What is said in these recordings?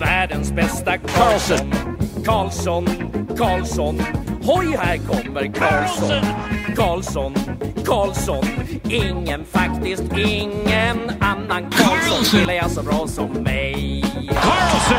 världens bästa Karlsson. Karlsson, Karlsson, hoj här kommer Karlsson. Karlsson, Karlsson, ingen faktiskt ingen annan Karlsson spelar jag så bra som mig. Carlson!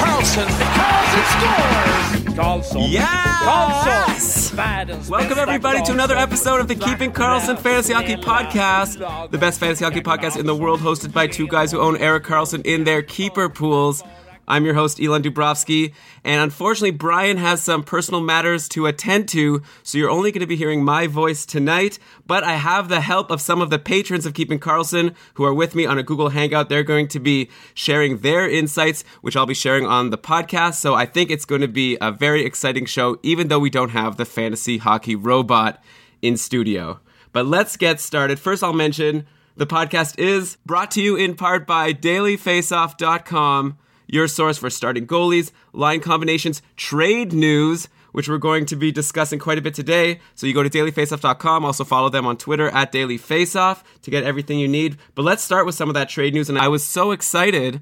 Carlson! Carlson scores! Karlsson, Yes! Karlsson, världens Welcome everybody to another episode of the Keeping Carlson Fantasy Hockey Podcast, the best fantasy hockey podcast in the world, hosted by two guys who own Erik Karlsson in their keeper pools. I'm your host, Elon Dubrovsky, and unfortunately, Brian has some personal matters to attend to, so you're only going to be hearing my voice tonight. But I have the help of some of the patrons of Keeping Carlson who are with me on a Google Hangout. They're going to be sharing their insights, which I'll be sharing on the podcast. So I think it's going to be a very exciting show, even though we don't have the fantasy hockey robot in studio. But let's get started. First, I'll mention the podcast is brought to you in part by dailyfaceoff.com, your source for starting goalies, line combinations, trade news, which we're going to be discussing quite a bit today. So you go to dailyfaceoff.com, also follow them on Twitter at dailyfaceoff to get everything you need. But let's start with some of that trade news. And I was so excited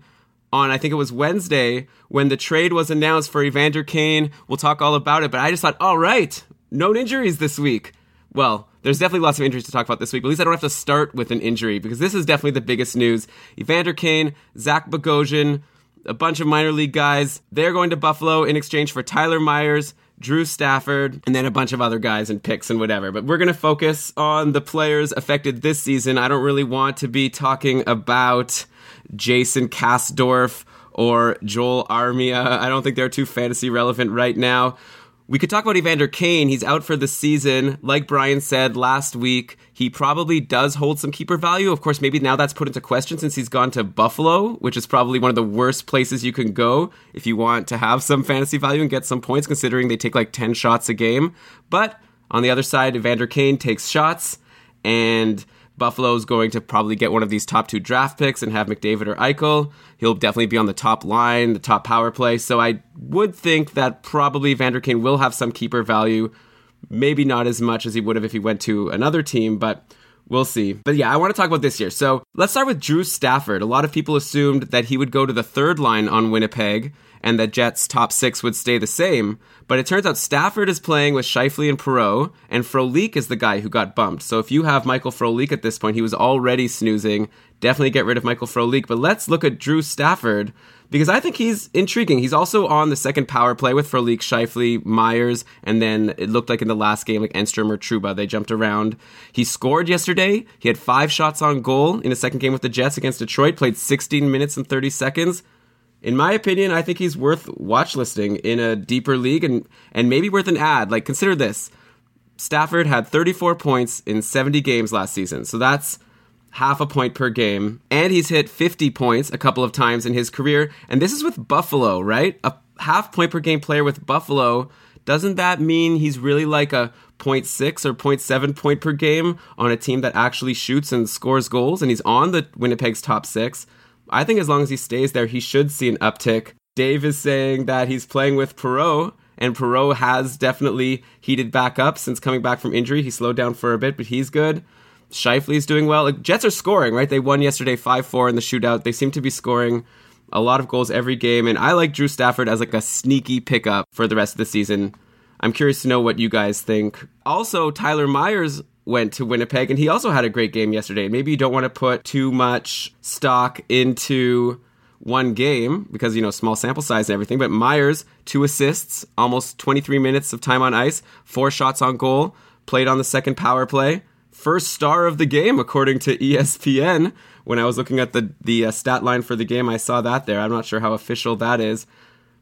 on I think it was Wednesday when the trade was announced for Evander Kane. We'll talk all about it, but I just thought, all right, no injuries this week. Well, there's definitely lots of injuries to talk about this week, but at least I don't have to start with an injury because this is definitely the biggest news. Evander Kane, Zach Bogosian, a bunch of minor league guys, they're going to Buffalo in exchange for Tyler Myers, Drew Stafford, and then a bunch of other guys and picks and whatever. But we're going to focus on the players affected this season. I don't really want to be talking about Jason Kasdorf or Joel Armia. I don't think they're too fantasy relevant right now. We could talk about Evander Kane. He's out for the season. Like Brian said last week, he probably does hold some keeper value. Of course, maybe now that's put into question since he's gone to Buffalo, which is probably one of the worst places you can go if you want to have some fantasy value and get some points, considering they take like 10 shots a game. But on the other side, Evander Kane takes shots, and Buffalo's going to probably get one of these top two draft picks and have McDavid or Eichel. He'll definitely be on the top line, the top power play. So I would think that probably Vander Kane will have some keeper value. Maybe not as much as he would have if he went to another team, but we'll see. But yeah, I want to talk about this year. So let's start with Drew Stafford. A lot of people assumed that he would go to the third line on Winnipeg and that Jets' top six would stay the same. But it turns out Stafford is playing with Scheifele and Perreault, and Frolik is the guy who got bumped. So if you have Michael Frolik at this point, he was already snoozing. Definitely get rid of Michael Frolik. But let's look at Drew Stafford because I think he's intriguing. He's also on the second power play with Frolik, Scheifele, Myers, and then it looked like in the last game, like Enstrom or Trouba, they jumped around. He scored yesterday. He had five shots on goal in the second game with the Jets against Detroit, played 16 minutes and 30 seconds in my opinion, I think he's worth watch listing in a deeper league and and maybe worth an add. Like consider this. Stafford had 34 points in 70 games last season. So that's half a point per game. And he's hit 50 points a couple of times in his career. And this is with Buffalo, right? A half point per game player with Buffalo. Doesn't that mean he's really like a 0.6 or 0.7 point per game on a team that actually shoots and scores goals? And he's on the Winnipeg's top six. I think as long as he stays there, he should see an uptick. Dave is saying that he's playing with Perreault, and Perreault has definitely heated back up since coming back from injury. He slowed down for a bit, but he's good. Scheifele's doing well. Like, Jets are scoring, right? They won yesterday 5 4 in the shootout. They seem to be scoring a lot of goals every game, and I like Drew Stafford as like a sneaky pickup for the rest of the season. I'm curious to know what you guys think. Also, Tyler Myers went to Winnipeg, and he also had a great game yesterday. Maybe you don't want to put too much stock into one game because, you know, small sample size and everything, but Myers, two assists, almost 23 minutes of time on ice, four shots on goal, played on the second power play. First star of the game, according to ESPN. When I was looking at the the uh, stat line for the game, I saw that there. I'm not sure how official that is,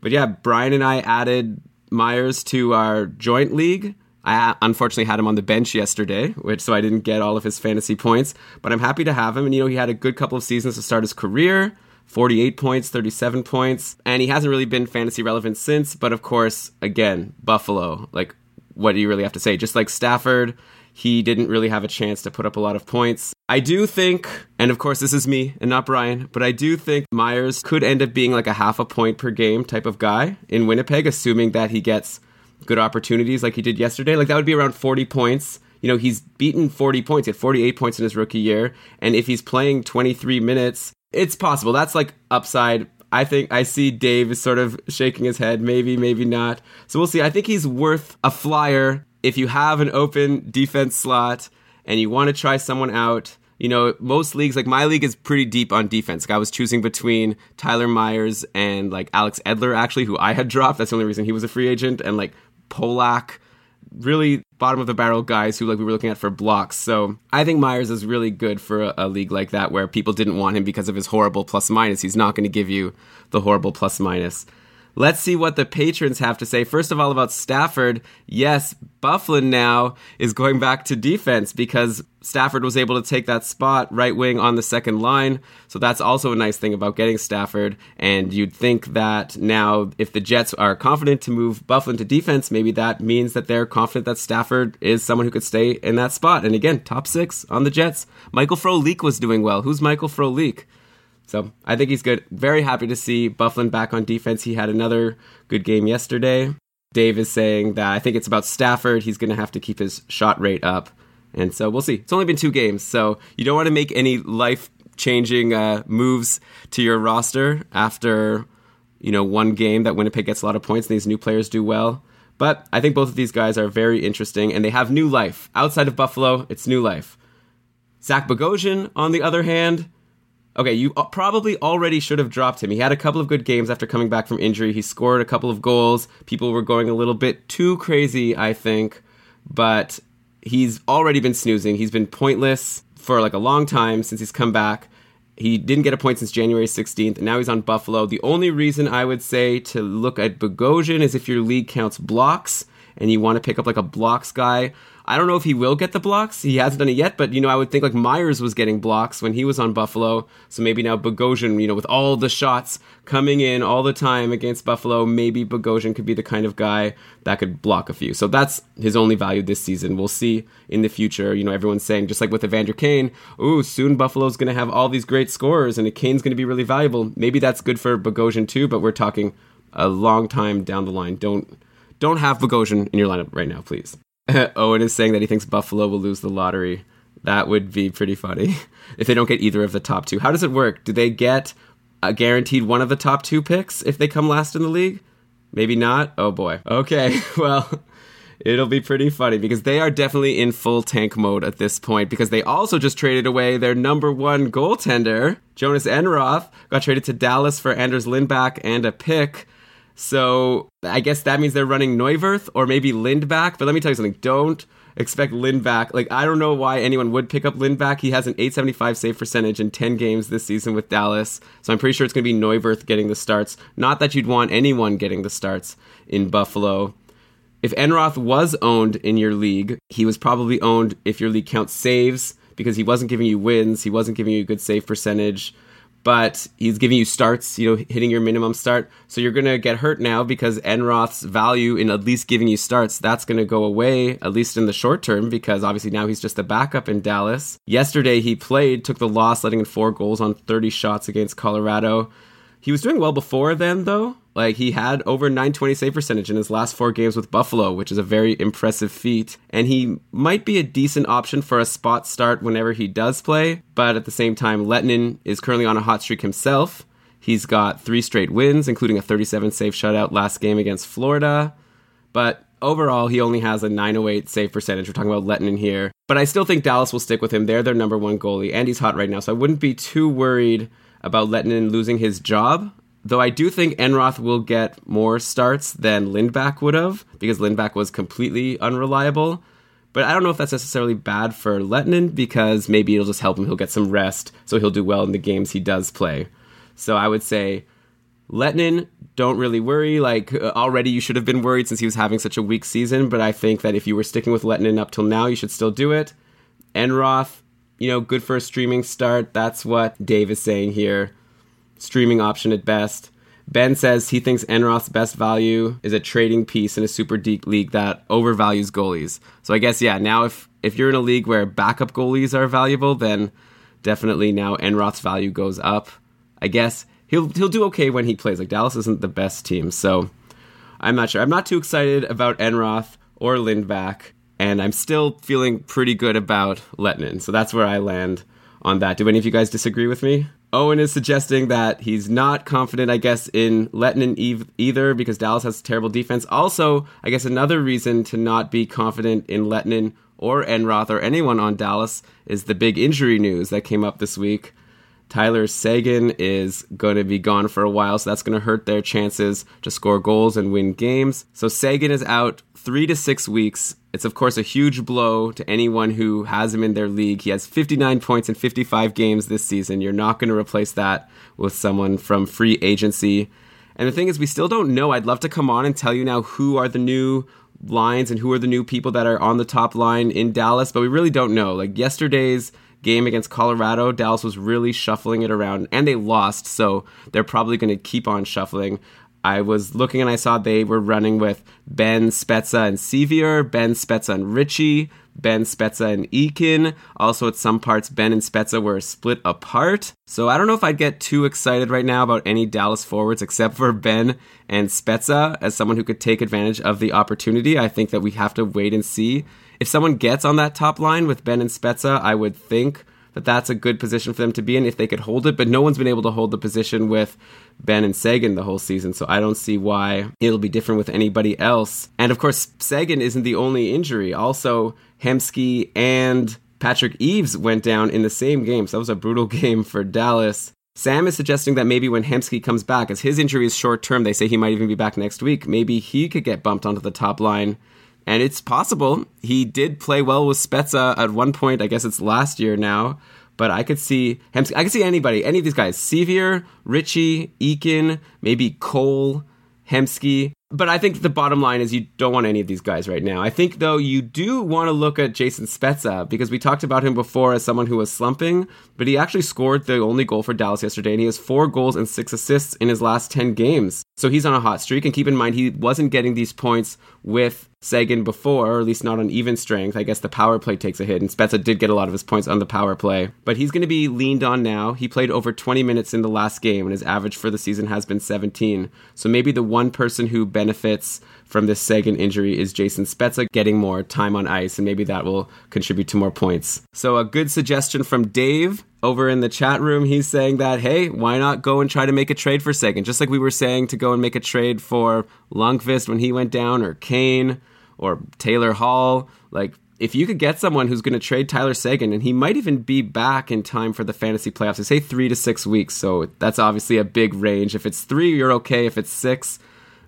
but yeah, Brian and I added Myers to our joint league. I unfortunately had him on the bench yesterday, which so I didn't get all of his fantasy points. But I'm happy to have him, and you know he had a good couple of seasons to start his career. 48 points, 37 points, and he hasn't really been fantasy relevant since. But of course, again, Buffalo, like, what do you really have to say? Just like Stafford, he didn't really have a chance to put up a lot of points. I do think, and of course, this is me and not Brian, but I do think Myers could end up being like a half a point per game type of guy in Winnipeg, assuming that he gets good opportunities like he did yesterday. Like, that would be around 40 points. You know, he's beaten 40 points. He had 48 points in his rookie year. And if he's playing 23 minutes, it's possible. That's like upside. I think I see Dave is sort of shaking his head. Maybe, maybe not. So we'll see. I think he's worth a flyer if you have an open defense slot and you want to try someone out. You know, most leagues, like my league, is pretty deep on defense. Like I was choosing between Tyler Myers and like Alex Edler, actually, who I had dropped. That's the only reason he was a free agent, and like Polak really bottom of the barrel guys who like we were looking at for blocks. So I think Myers is really good for a, a league like that where people didn't want him because of his horrible plus minus. He's not going to give you the horrible plus minus. Let's see what the patrons have to say. First of all, about Stafford. Yes, Byfuglien now is going back to defense because Stafford was able to take that spot right wing on the second line. So that's also a nice thing about getting Stafford. And you'd think that now, if the Jets are confident to move Byfuglien to defense, maybe that means that they're confident that Stafford is someone who could stay in that spot. And again, top six on the Jets. Michael Frolik was doing well. Who's Michael Frolik? So I think he's good. Very happy to see Byfuglien back on defense. He had another good game yesterday. Dave is saying that I think it's about Stafford. He's going to have to keep his shot rate up. And so we'll see. It's only been two games, so you don't want to make any life changing uh, moves to your roster after you know one game that Winnipeg gets a lot of points and these new players do well. But I think both of these guys are very interesting and they have new life. Outside of Buffalo, it's new life. Zach Bogosian, on the other hand, Okay, you probably already should have dropped him. He had a couple of good games after coming back from injury. He scored a couple of goals. People were going a little bit too crazy, I think, but he's already been snoozing. He's been pointless for like a long time since he's come back. He didn't get a point since January 16th, and now he's on Buffalo. The only reason I would say to look at Bogosian is if your league counts blocks and you want to pick up like a blocks guy. I don't know if he will get the blocks. He hasn't done it yet, but you know, I would think like Myers was getting blocks when he was on Buffalo. So maybe now Bogosian, you know, with all the shots coming in all the time against Buffalo, maybe Bogosian could be the kind of guy that could block a few. So that's his only value this season. We'll see in the future. You know, everyone's saying just like with Evander Kane, ooh, soon Buffalo's going to have all these great scorers and Kane's going to be really valuable. Maybe that's good for Bogosian too, but we're talking a long time down the line. Don't don't have Bogosian in your lineup right now, please. Owen is saying that he thinks Buffalo will lose the lottery. That would be pretty funny if they don't get either of the top two. How does it work? Do they get a guaranteed one of the top two picks if they come last in the league? Maybe not. Oh boy. Okay. Well, it'll be pretty funny because they are definitely in full tank mode at this point because they also just traded away their number one goaltender, Jonas Enroth, got traded to Dallas for Anders Lindback and a pick. So I guess that means they're running Neuwirth or maybe Lindback. But let me tell you something. Don't expect Lindback. Like I don't know why anyone would pick up Lindback. He has an 875 save percentage in 10 games this season with Dallas. So I'm pretty sure it's going to be Neuwirth getting the starts. Not that you'd want anyone getting the starts in Buffalo. If Enroth was owned in your league, he was probably owned if your league counts saves because he wasn't giving you wins. He wasn't giving you a good save percentage but he's giving you starts, you know, hitting your minimum start. So you're going to get hurt now because Enroth's value in at least giving you starts, that's going to go away, at least in the short term, because obviously now he's just a backup in Dallas. Yesterday he played, took the loss, letting in four goals on 30 shots against Colorado. He was doing well before then, though. Like he had over 920 save percentage in his last four games with Buffalo, which is a very impressive feat. And he might be a decent option for a spot start whenever he does play. But at the same time, Lehtonen is currently on a hot streak himself. He's got three straight wins, including a 37 save shutout last game against Florida. But overall, he only has a 908 save percentage. We're talking about Lehtonen here. But I still think Dallas will stick with him. They're their number one goalie, and he's hot right now. So I wouldn't be too worried about Lehtonen losing his job. Though I do think Enroth will get more starts than Lindback would have, because Lindback was completely unreliable. But I don't know if that's necessarily bad for Lehtonen because maybe it'll just help him. He'll get some rest, so he'll do well in the games he does play. So I would say Lehtonen, don't really worry. Like uh, already, you should have been worried since he was having such a weak season. But I think that if you were sticking with Lehtonen up till now, you should still do it. Enroth, you know, good for a streaming start. That's what Dave is saying here. Streaming option at best. Ben says he thinks Enroth's best value is a trading piece in a super deep league that overvalues goalies. So I guess yeah, now if if you're in a league where backup goalies are valuable, then definitely now Enroth's value goes up. I guess he'll he'll do okay when he plays. Like Dallas isn't the best team, so I'm not sure. I'm not too excited about Enroth or Lindback, and I'm still feeling pretty good about Lehtonen. So that's where I land on that. Do any of you guys disagree with me? Owen is suggesting that he's not confident, I guess, in Lehtonen either because Dallas has terrible defense. Also, I guess another reason to not be confident in Lehtonen or Enroth or anyone on Dallas is the big injury news that came up this week. Tyler Seguin is going to be gone for a while, so that's going to hurt their chances to score goals and win games. So Seguin is out three to six weeks. It's, of course, a huge blow to anyone who has him in their league. He has 59 points in 55 games this season. You're not going to replace that with someone from free agency. And the thing is, we still don't know. I'd love to come on and tell you now who are the new lines and who are the new people that are on the top line in Dallas, but we really don't know. Like yesterday's game against Colorado, Dallas was really shuffling it around and they lost, so they're probably going to keep on shuffling. I was looking and I saw they were running with Benn Spezza, and Sceviour, Benn Spezza, and Ritchie, Benn Spezza, and Eakin. Also, at some parts, Benn and Spezza were split apart. So I don't know if I'd get too excited right now about any Dallas forwards except for Benn and Spezza as someone who could take advantage of the opportunity. I think that we have to wait and see if someone gets on that top line with Benn and Spezza, I would think that that's a good position for them to be in if they could hold it. But no one's been able to hold the position with Benn and Seguin the whole season, so I don't see why it'll be different with anybody else. And of course, Seguin isn't the only injury. Also, Hemsky and Patrick Eaves went down in the same game, so that was a brutal game for Dallas. Sam is suggesting that maybe when Hemsky comes back, as his injury is short term, they say he might even be back next week, maybe he could get bumped onto the top line and it's possible he did play well with Spezza at one point. I guess it's last year now, but I could see him. I could see anybody, any of these guys: Sceviour, Ritchie, Eakin, maybe Cole, Hemsky. But I think the bottom line is you don't want any of these guys right now. I think though you do want to look at Jason Spezza because we talked about him before as someone who was slumping, but he actually scored the only goal for Dallas yesterday and he has 4 goals and 6 assists in his last 10 games. So he's on a hot streak and keep in mind he wasn't getting these points with Seguin before, or at least not on even strength. I guess the power play takes a hit, and Spezza did get a lot of his points on the power play. But he's going to be leaned on now. He played over 20 minutes in the last game, and his average for the season has been 17. So maybe the one person who benefits from this Seguin injury is Jason Spezza getting more time on ice, and maybe that will contribute to more points. So a good suggestion from Dave over in the chat room, he's saying that, hey, why not go and try to make a trade for Seguin? Just like we were saying to go and make a trade for Lundqvist when he went down, or Kane, or Taylor Hall. Like, if you could get someone who's going to trade Tyler Seguin, and he might even be back in time for the fantasy playoffs, they say three to six weeks. So that's obviously a big range. If it's three, you're okay. If it's six,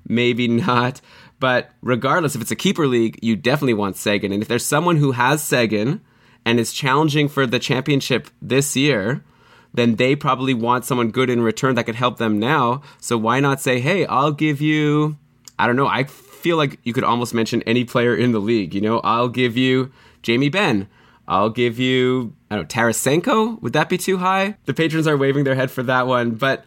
maybe not. But regardless, if it's a keeper league, you definitely want Seguin. And if there's someone who has Seguin and is challenging for the championship this year, then they probably want someone good in return that could help them now. So why not say, hey, I'll give you, I don't know, I feel like you could almost mention any player in the league. You know, I'll give you Jamie Benn. I'll give you, I don't know, Tarasenko. Would that be too high? The patrons are waving their head for that one. But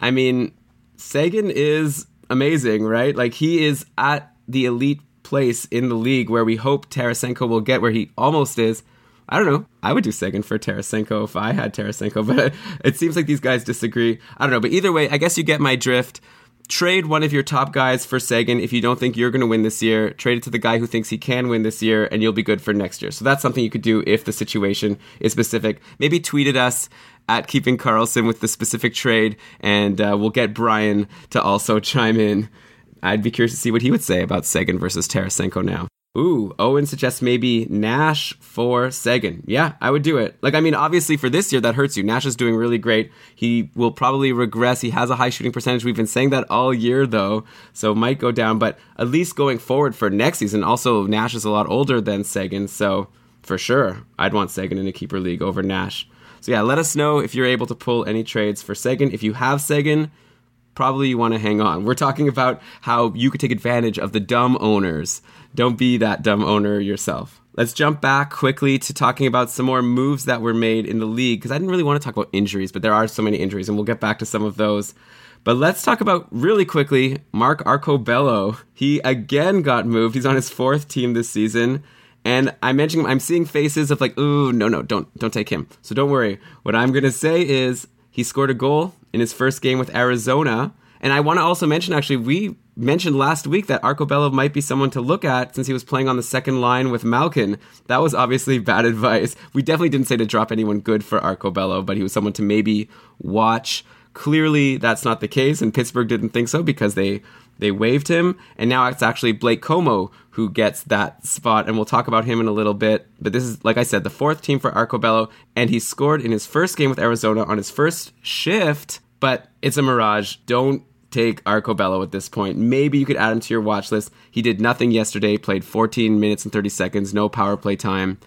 I mean, Seguin is amazing, right? Like he is at the elite place in the league where we hope Tarasenko will get where he almost is. I don't know. I would do Seguin for Tarasenko if I had Tarasenko, but it seems like these guys disagree. I don't know. But either way, I guess you get my drift. Trade one of your top guys for Seguin if you don't think you're going to win this year. Trade it to the guy who thinks he can win this year, and you'll be good for next year. So that's something you could do if the situation is specific. Maybe tweet at us at Keeping Carlson with the specific trade, and uh, we'll get Brian to also chime in. I'd be curious to see what he would say about Seguin versus Tarasenko now. Ooh, Owen suggests maybe Nash for Seguin. Yeah, I would do it. Like, I mean, obviously for this year, that hurts you. Nash is doing really great. He will probably regress. He has a high shooting percentage. We've been saying that all year, though, so might go down. But at least going forward for next season, also, Nash is a lot older than Seguin, so for sure, I'd want Seguin in a keeper league over Nash. So yeah, let us know if you're able to pull any trades for Seguin. If you have Seguin, probably you want to hang on. We're talking about how you could take advantage of the dumb owners. Don't be that dumb owner yourself. Let's jump back quickly to talking about some more moves that were made in the league because I didn't really want to talk about injuries, but there are so many injuries, and we'll get back to some of those. But let's talk about really quickly Mark Arcobello. He again got moved. He's on his fourth team this season. And I mentioned I'm seeing faces of like, ooh, no, no, don't don't take him. So don't worry. What I'm gonna say is he scored a goal in his first game with Arizona. And I want to also mention, actually, we mentioned last week that Arcobello might be someone to look at since he was playing on the second line with Malkin. That was obviously bad advice. We definitely didn't say to drop anyone good for Arcobello, but he was someone to maybe watch. Clearly, that's not the case, and Pittsburgh didn't think so because they they waived him, and now it's actually Blake Comeau who gets that spot, and we'll talk about him in a little bit. But this is, like I said, the fourth team for Arcobello, and he scored in his first game with Arizona on his first shift, but it's a mirage. Don't take Arcobello at this point. Maybe you could add him to your watch list. He did nothing yesterday, played 14 minutes and 30 seconds, no power play time.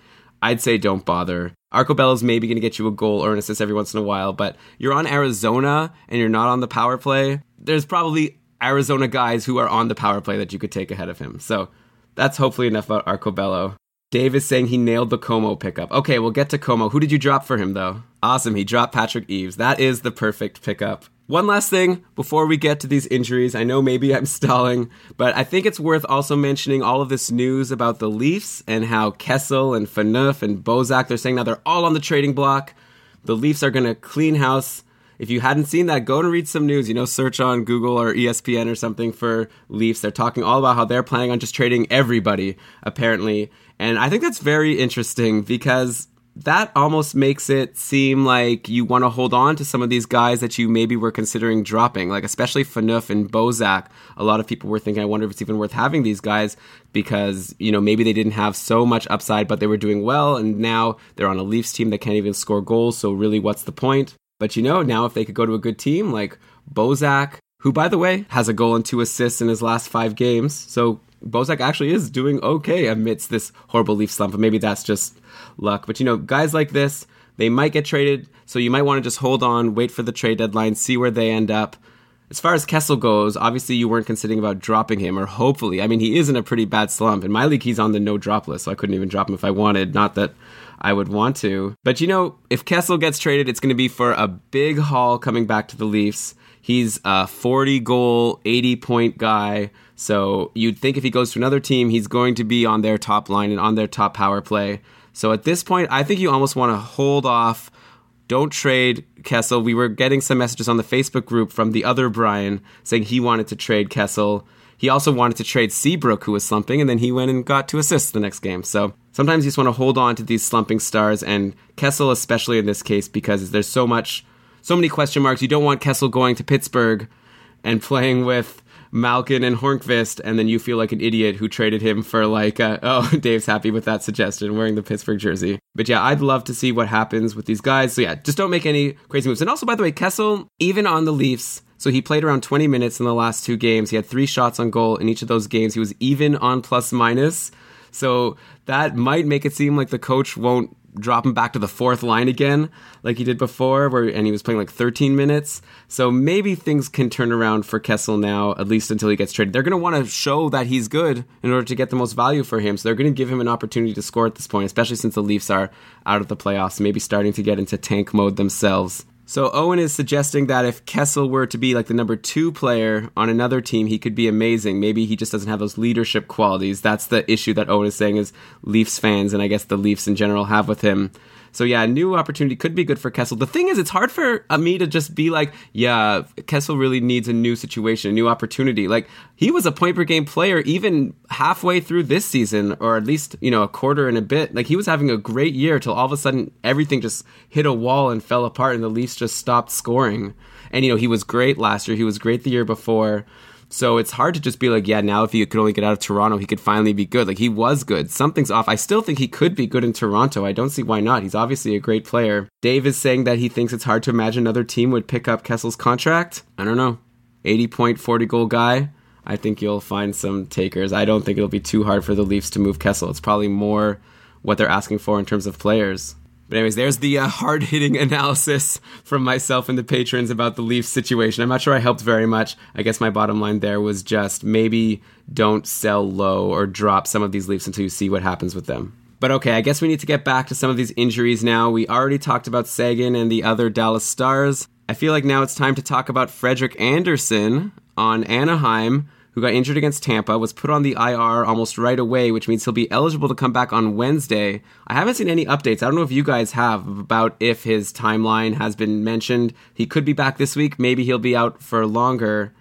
I'd say don't bother. Arcobello's maybe going to get you a goal or an assist every once in a while, but you're on Arizona and you're not on the power play. There's probably Arizona guys who are on the power play that you could take ahead of him. So that's hopefully enough about Arcobello. Dave is saying he nailed the Comeau pickup. Okay, we'll get to Comeau. Who did you drop for him, though? Awesome, he dropped Patrick Eaves. That is the perfect pickup. One last thing before we get to these injuries. I know maybe I'm stalling, but I think it's worth also mentioning all of this news about the Leafs and how Kessel and Phaneuf and Bozak, they're saying now they're all on the trading block. The Leafs are going to clean house if you hadn't seen that, go and read some news. You know, search on Google or ESPN or something for Leafs. They're talking all about how they're planning on just trading everybody, apparently. And I think that's very interesting because that almost makes it seem like you want to hold on to some of these guys that you maybe were considering dropping, like especially Phaneuf and Bozak. A lot of people were thinking, I wonder if it's even worth having these guys because, you know, maybe they didn't have so much upside, but they were doing well, and now they're on a Leafs team that can't even score goals, so really, what's the point? But you know, now if they could go to a good team like Bozak, who by the way has a goal and two assists in his last five games, so Bozak actually is doing okay amidst this horrible Leaf slump. But maybe that's just luck. But you know, guys like this, they might get traded, so you might want to just hold on, wait for the trade deadline, see where they end up. As far as Kessel goes, obviously you weren't considering about dropping him, or hopefully. I mean, he is in a pretty bad slump. In my league, he's on the no drop list, so I couldn't even drop him if I wanted. Not that I would want to. But you know, if Kessel gets traded, it's going to be for a big haul coming back to the Leafs. He's a 40 goal, 80 point guy. So you'd think if he goes to another team, he's going to be on their top line and on their top power play. So at this point, I think you almost want to hold off. Don't trade Kessel. We were getting some messages on the Facebook group from the other Brian saying he wanted to trade Kessel. He also wanted to trade Seabrook, who was slumping, and then he went and got two assists the next game. So sometimes you just want to hold on to these slumping stars, and Kessel especially in this case because there's so much, so many question marks. You don't want Kessel going to Pittsburgh and playing with Malkin and Hornqvist, and then you feel like an idiot who traded him for like, uh, oh, Dave's happy with that suggestion, wearing the Pittsburgh jersey. But yeah, I'd love to see what happens with these guys. So yeah, just don't make any crazy moves. And also, by the way, Kessel, even on the Leafs, so he played around 20 minutes in the last two games. He had three shots on goal in each of those games. He was even on plus minus. So that might make it seem like the coach won't drop him back to the fourth line again, like he did before, where and he was playing like 13 minutes. So maybe things can turn around for Kessel now, at least until he gets traded. They're going to want to show that he's good in order to get the most value for him. So they're going to give him an opportunity to score at this point, especially since the Leafs are out of the playoffs, maybe starting to get into tank mode themselves. So Owen is suggesting that if Kessel were to be like the number two player on another team, he could be amazing. Maybe he just doesn't have those leadership qualities. That's the issue that Owen is saying is Leafs fans and I guess the Leafs in general have with him. So yeah, a new opportunity could be good for Kessel. The thing is, it's hard for me to just be like, yeah, Kessel really needs a new situation, a new opportunity. Like he was a point per game player even halfway through this season, or at least you know a quarter and a bit. Like he was having a great year till all of a sudden everything just hit a wall and fell apart, and the Leafs just stopped scoring. And you know he was great last year. He was great the year before. So it's hard to just be like, yeah, now if he could only get out of Toronto, he could finally be good. Like he was good. Something's off. I still think he could be good in Toronto. I don't see why not. He's obviously a great player. Dave is saying that he thinks it's hard to imagine another team would pick up Kessel's contract. I don't know. 80 point, 40 goal guy. I think you'll find some takers. I don't think it'll be too hard for the Leafs to move Kessel. It's probably more what they're asking for in terms of players. But anyways, there's the uh, hard hitting analysis from myself and the patrons about the Leafs situation. I'm not sure I helped very much. I guess my bottom line there was just maybe don't sell low or drop some of these Leafs until you see what happens with them. But okay, I guess we need to get back to some of these injuries now. We already talked about Seguin and the other Dallas Stars. I feel like now it's time to talk about Frederik Andersen on Anaheim who got injured against Tampa, was put on the IR almost right away, which means he'll be eligible to come back on Wednesday. I haven't seen any updates. I don't know if you guys have about if his timeline has been mentioned. He could be back this week. Maybe he'll be out for longer.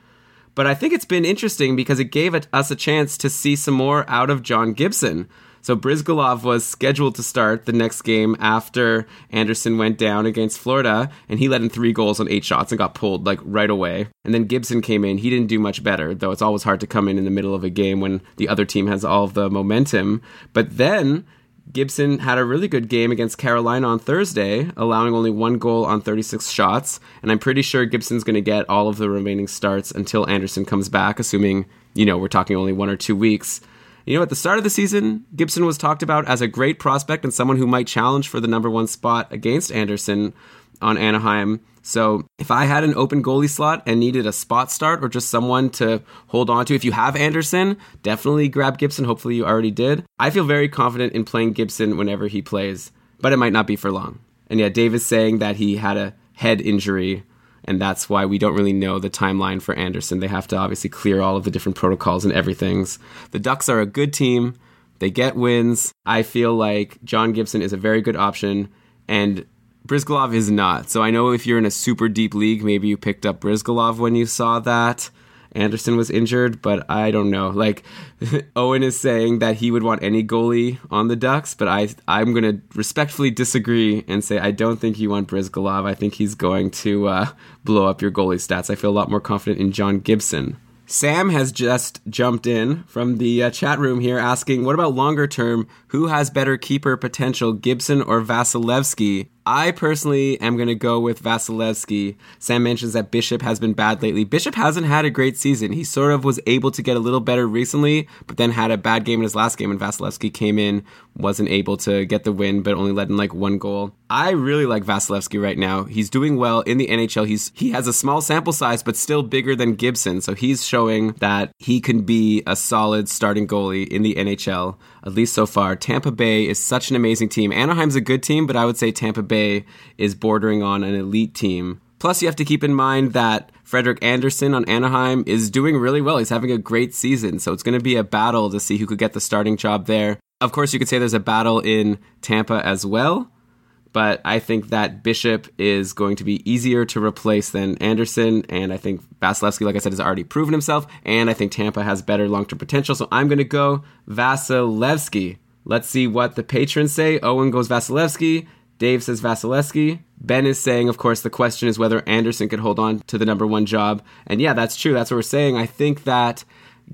But I think it's been interesting because it gave us a chance to see some more out of John Gibson. So Bryzgalov was scheduled to start the next game after Andersen went down against Florida, and he let in three goals on eight shots and got pulled like right away. And then Gibson came in. He didn't do much better, though it's always hard to come in in the middle of a game when the other team has all of the momentum. But then Gibson had a really good game against Carolina on Thursday, allowing only one goal on 36 shots. And I'm pretty sure Gibson's going to get all of the remaining starts until Andersen comes back, assuming, you know, we're talking only one or two weeks. You know, at the start of the season, Gibson was talked about as a great prospect and someone who might challenge for the number one spot against Andersen on Anaheim. So if I had an open goalie slot and needed a spot start or just someone to hold on to, if you have Andersen, definitely grab Gibson. Hopefully you already did. I feel very confident in playing Gibson whenever he plays, but it might not be for long. And yeah, Dave is saying that he had a head injury and that's why we don't really know the timeline for Andersen. They have to obviously clear all of the different protocols and everything's. The Ducks are a good team. They get wins. I feel like John Gibson is a very good option, and Bryzgalov is not. So I know if you're in a super deep league, maybe you picked up Bryzgalov when you saw that. Andersen was injured, but I don't know. Like Owen is saying that he would want any goalie on the Ducks, but I I'm going to respectfully disagree and say I don't think you want Bryzgalov. I think he's going to uh, blow up your goalie stats. I feel a lot more confident in John Gibson. Sam has just jumped in from the uh, chat room here asking, what about longer term? Who has better keeper potential, Gibson or Vasilevskiy? I personally am going to go with Vasilevskiy. Sam mentions that Bishop has been bad lately. Bishop hasn't had a great season. He sort of was able to get a little better recently, but then had a bad game in his last game, and Vasilevskiy came in, wasn't able to get the win, but only let in like one goal. I really like Vasilevskiy right now. He's doing well in the NHL. He's he has a small sample size, but still bigger than Gibson, so he's showing that he can be a solid starting goalie in the NHL at least so far. Tampa Bay is such an amazing team. Anaheim's a good team, but I would say Tampa Bay is bordering on an elite team. Plus, you have to keep in mind that Frederik Andersen on Anaheim is doing really well. He's having a great season, so it's going to be a battle to see who could get the starting job there. Of course, you could say there's a battle in Tampa as well, but I think that Bishop is going to be easier to replace than Andersen. and I think Vasilevskiy, like I said, has already proven himself, and I think Tampa has better long-term potential, so I'm going to go Vasilevskiy. Let's see what the patrons say. Owen goes Vasilevskiy. Dave says Vasilevskiy. Ben is saying, of course, the question is whether Andersen could hold on to the number one job. And yeah, that's true. That's what we're saying. I think that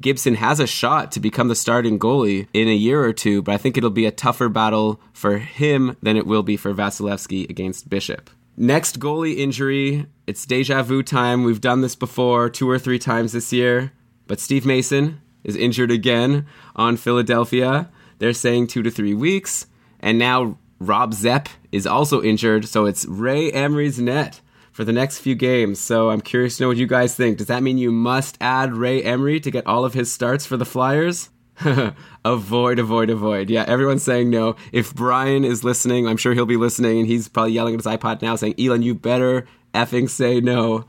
Gibson has a shot to become the starting goalie in a year or two, but I think it'll be a tougher battle for him than it will be for Vasilevskiy against Bishop. Next goalie injury, it's deja vu time. We've done this before two or three times this year, but Steve Mason is injured again on Philadelphia. They're saying two to three weeks, and now Rob Zepp is also injured, so it's Ray Emery's net for the next few games. So I'm curious to know what you guys think. Does that mean you must add Ray Emery to get all of his starts for the Flyers? avoid, avoid, avoid. Yeah, everyone's saying no. If Brian is listening, I'm sure he'll be listening and he's probably yelling at his iPod now saying, Elon, you better effing say no.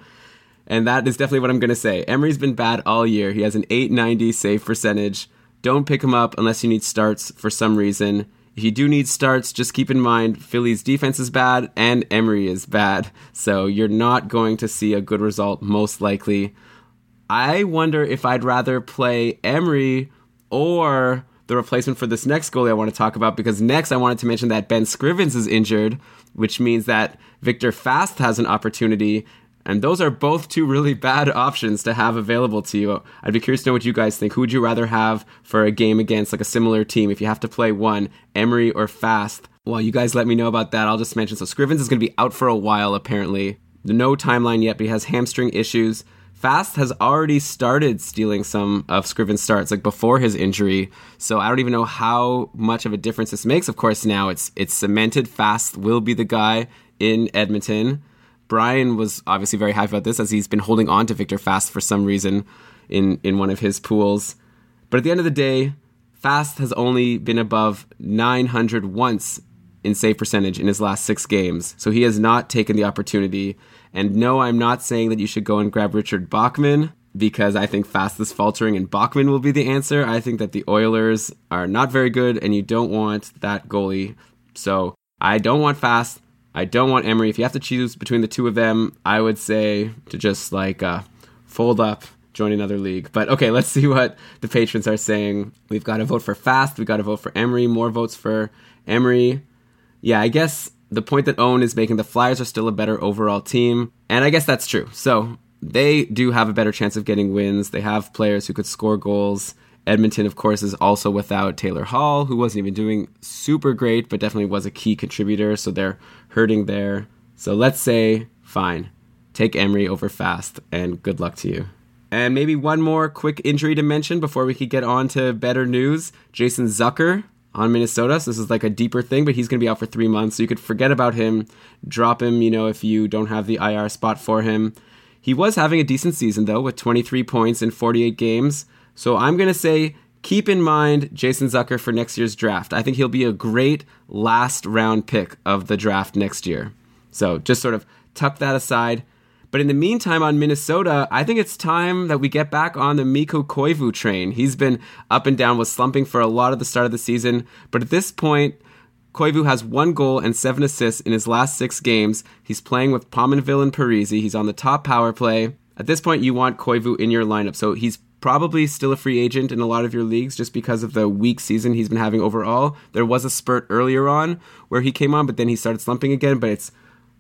And that is definitely what I'm going to say. Emery's been bad all year. He has an 890 save percentage. Don't pick him up unless you need starts for some reason. If you do need starts, just keep in mind Philly's defense is bad and Emery is bad. So you're not going to see a good result, most likely. I wonder if I'd rather play Emery or the replacement for this next goalie I want to talk about because next I wanted to mention that Ben Scrivens is injured, which means that Viktor Fasth has an opportunity And those are both two really bad options to have available to you. I'd be curious to know what you guys think. Who would you rather have for a game against like a similar team if you have to play one, Emery or Fasth? Well, you guys let me know about that. I'll just mention so Scrivens is going to be out for a while apparently. No timeline yet, but he has hamstring issues. Fasth has already started stealing some of Scriven's starts, like before his injury. So I don't even know how much of a difference this makes. Of course, now it's it's cemented. Fasth will be the guy in Edmonton. Brian was obviously very happy about this as he's been holding on to Viktor Fasth for some reason in in one of his pools. But at the end of the day, Fasth has only been above 900 once in save percentage in his last six games. So he has not taken the opportunity. And no, I'm not saying that you should go and grab Richard Bachman because I think Fasth is faltering and Bachman will be the answer. I think that the Oilers are not very good and you don't want that goalie. So I don't want Fasth. I don't want Emery. If you have to choose between the two of them, I would say to just like uh, fold up, join another league. But okay, let's see what the patrons are saying. We've got to vote for Fasth. We've got to vote for Emery. More votes for Emery. Yeah, I guess the point that Owen is making, the Flyers are still a better overall team. And I guess that's true. So they do have a better chance of getting wins. They have players who could score goals. Edmonton, of course, is also without Taylor Hall, who wasn't even doing super great, but definitely was a key contributor. So they're hurting there. So let's say, fine, take Emery over Fasth, and good luck to you. And maybe one more quick injury to mention before we could get on to better news. Jason Zucker on Minnesota. So this is like a deeper thing, but he's going to be out for three months. So you could forget about him, drop him, you know, if you don't have the IR spot for him. He was having a decent season, though, with 23 points in 48 games. So I'm going to say keep in mind Jason Zucker for next year's draft. I think he'll be a great last round pick of the draft next year. So just sort of tuck that aside. But in the meantime, on Minnesota, I think it's time that we get back on the Mikko Koivu train. He's been up and down, was slumping for a lot of the start of the season. But at this point, Koivu has one goal and seven assists in his last six games. He's playing with Pominville and Parise. He's on the top power play. At this point, you want Koivu in your lineup. So he's probably still a free agent in a lot of your leagues just because of the weak season he's been having overall. There was a spurt earlier on where he came on, but then he started slumping again. But it's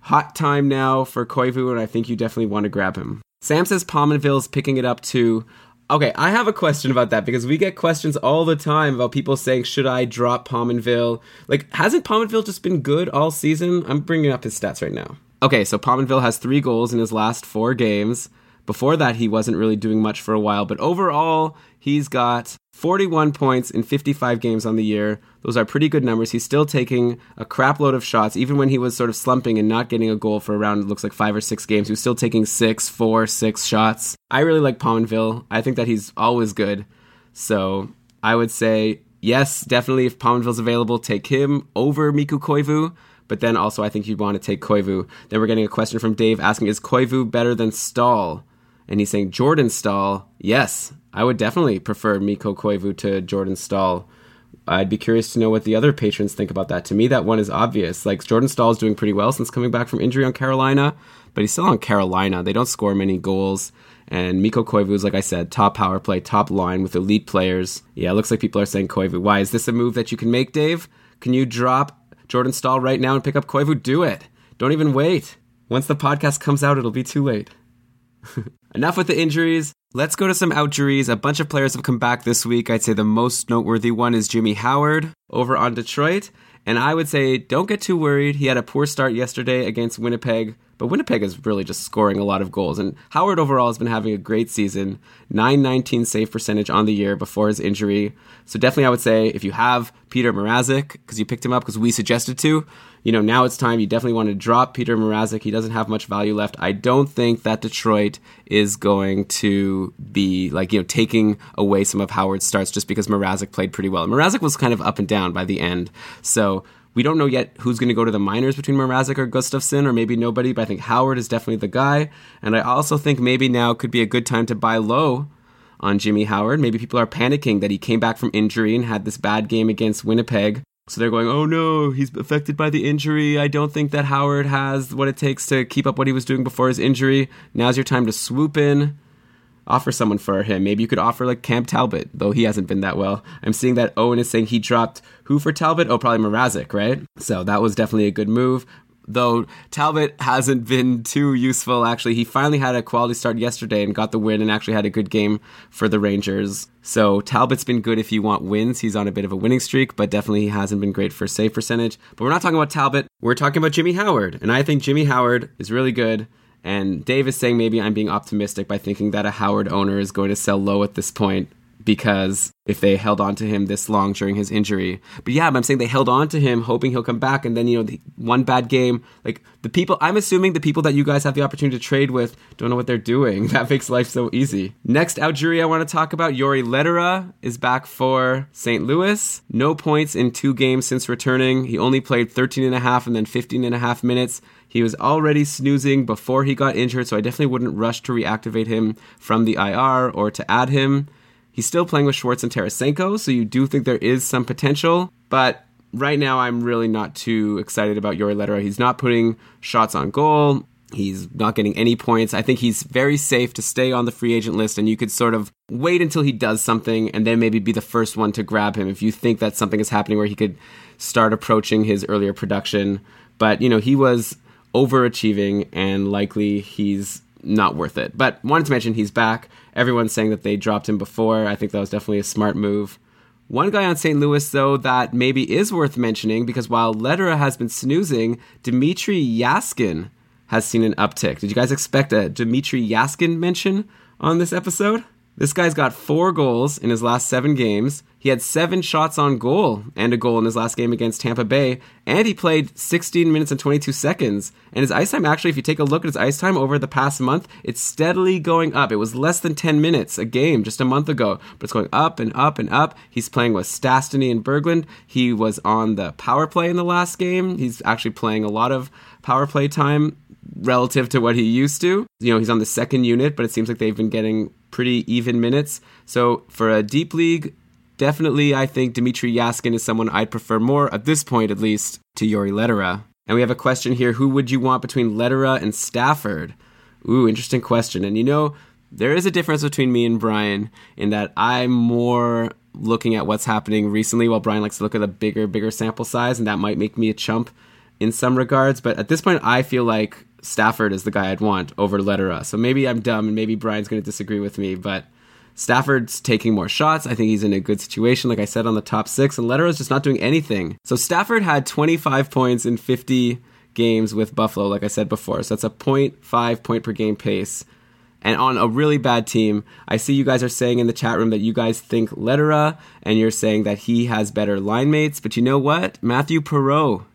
hot time now for Koivu, and I think you definitely want to grab him. Sam says Pominville's picking it up too. Okay, I have a question about that because we get questions all the time about people saying, should I drop Pominville? Like, hasn't Pominville just been good all season? I'm bringing up his stats right now. Okay, so Pominville has three goals in his last four games. Before that, he wasn't really doing much for a while, but overall, he's got 41 points in 55 games on the year. Those are pretty good numbers. He's still taking a crap load of shots, even when he was sort of slumping and not getting a goal for around, it looks like five or six games. He was still taking six, four, six shots. I really like Pominville. I think that he's always good. So I would say, yes, definitely if Pominville's available, take him over Mikko Koivu. But then also, I think you'd want to take Koivu. Then we're getting a question from Dave asking, is Koivu better than Staal? And he's saying Jordan Staal. Yes, I would definitely prefer Mikko Koivu to Jordan Staal. I'd be curious to know what the other patrons think about that. To me, that one is obvious. Like Jordan Staal is doing pretty well since coming back from injury on Carolina, but he's still on Carolina. They don't score many goals. And Mikko Koivu is, like I said, top power play, top line with elite players. Yeah, it looks like people are saying Koivu. Why is this a move that you can make, Dave? Can you drop Jordan Staal right now and pick up Koivu? Do it. Don't even wait. Once the podcast comes out, it'll be too late. Enough with the injuries. Let's go to some outjuries. A bunch of players have come back this week. I'd say the most noteworthy one is Jimmy Howard over on Detroit. And I would say don't get too worried. He had a poor start yesterday against Winnipeg, but Winnipeg is really just scoring a lot of goals. And Howard overall has been having a great season 919 save percentage on the year before his injury. So definitely, I would say if you have Peter Mrazek, because you picked him up because we suggested to, you know, now it's time. You definitely want to drop Peter Mrazek. He doesn't have much value left. I don't think that Detroit is going to be like, you know, taking away some of Howard's starts just because Mrazek played pretty well. Mrazek was kind of up and down by the end. So we don't know yet who's going to go to the minors between Mrazek or Gustavsson, or maybe nobody, but I think Howard is definitely the guy. And I also think maybe now could be a good time to buy low on Jimmy Howard. Maybe people are panicking that he came back from injury and had this bad game against Winnipeg. So they're going, oh no, he's affected by the injury. I don't think that Howard has what it takes to keep up what he was doing before his injury. Now's your time to swoop in, offer someone for him. Maybe you could offer like Cam Talbot, though he hasn't been that well. I'm seeing that Owen is saying he dropped who for Talbot? Oh, probably Mrazek, right? So that was definitely a good move. Though Talbot hasn't been too useful. Actually, he finally had a quality start yesterday and got the win, and actually had a good game for the Rangers. So Talbot's been good if you want wins. He's on a bit of a winning streak, but definitely he hasn't been great for save percentage. But we're not talking about Talbot. We're talking about Jimmy Howard, and I think Jimmy Howard is really good. And Dave is saying maybe I'm being optimistic by thinking that a Howard owner is going to sell low at this point because if they held on to him this long during his injury. But yeah, I'm saying they held on to him hoping he'll come back and then you know the, one bad game like the people I'm assuming the people that you guys have the opportunity to trade with don't know what they're doing. That makes life so easy. Next jury I want to talk about Jori Lehtera is back for St. Louis. No points in two games since returning. He only played 13 and a half and then 15 and a half minutes. He was already snoozing before he got injured, so I definitely wouldn't rush to reactivate him from the IR or to add him. He's still playing with Schwartz and Tarasenko, so you do think there is some potential. But right now, I'm really not too excited about Jori Lehtera. He's not putting shots on goal. He's not getting any points. I think he's very safe to stay on the free agent list, and you could sort of wait until he does something and then maybe be the first one to grab him if you think that something is happening where he could start approaching his earlier production. But, you know, he was overachieving, and likely he's not worth it. But wanted to mention he's back. Everyone's saying that they dropped him before. I think that was definitely a smart move. One guy on St. Louis, though, that maybe is worth mentioning because while Lehtera has been snoozing, Dmitrij Jaskin has seen an uptick. Did you guys expect a Dmitrij Jaskin mention on this episode? This guy's got four goals in his last seven games. He had seven shots on goal and a goal in his last game against Tampa Bay, and he played 16 minutes and 22 seconds. And his ice time, actually, if you take a look at his ice time over the past month, it's steadily going up. It was less than 10 minutes a game just a month ago, but it's going up and up and up. He's playing with Stastny and Berglund. He was on the power play in the last game. He's actually playing a lot of power play time relative to what he used to. You know, he's on the second unit, but it seems like they've been getting pretty even minutes. So for a deep league, definitely I think Dmitrij Jaskin is someone I'd prefer more, at this point at least, to Jori Lehtera. And we have a question here who would you want between Lehtera and Stafford? Ooh, interesting question. And you know, there is a difference between me and Brian in that I'm more looking at what's happening recently while Brian likes to look at a bigger, bigger sample size, and that might make me a chump in some regards. But at this point, I feel like Stafford is the guy I'd want over Lehtera. So maybe I'm dumb and maybe Brian's going to disagree with me, but Stafford's taking more shots. I think he's in a good situation, like I said, on the top six, and Lehtera's just not doing anything. So Stafford had 25 points in 50 games with Buffalo, like I said before. So that's a 0.5 point per game pace. And on a really bad team, I see you guys are saying in the chat room that you guys think Lehtera, and you're saying that he has better line mates. But you know what? Matthew Perreault.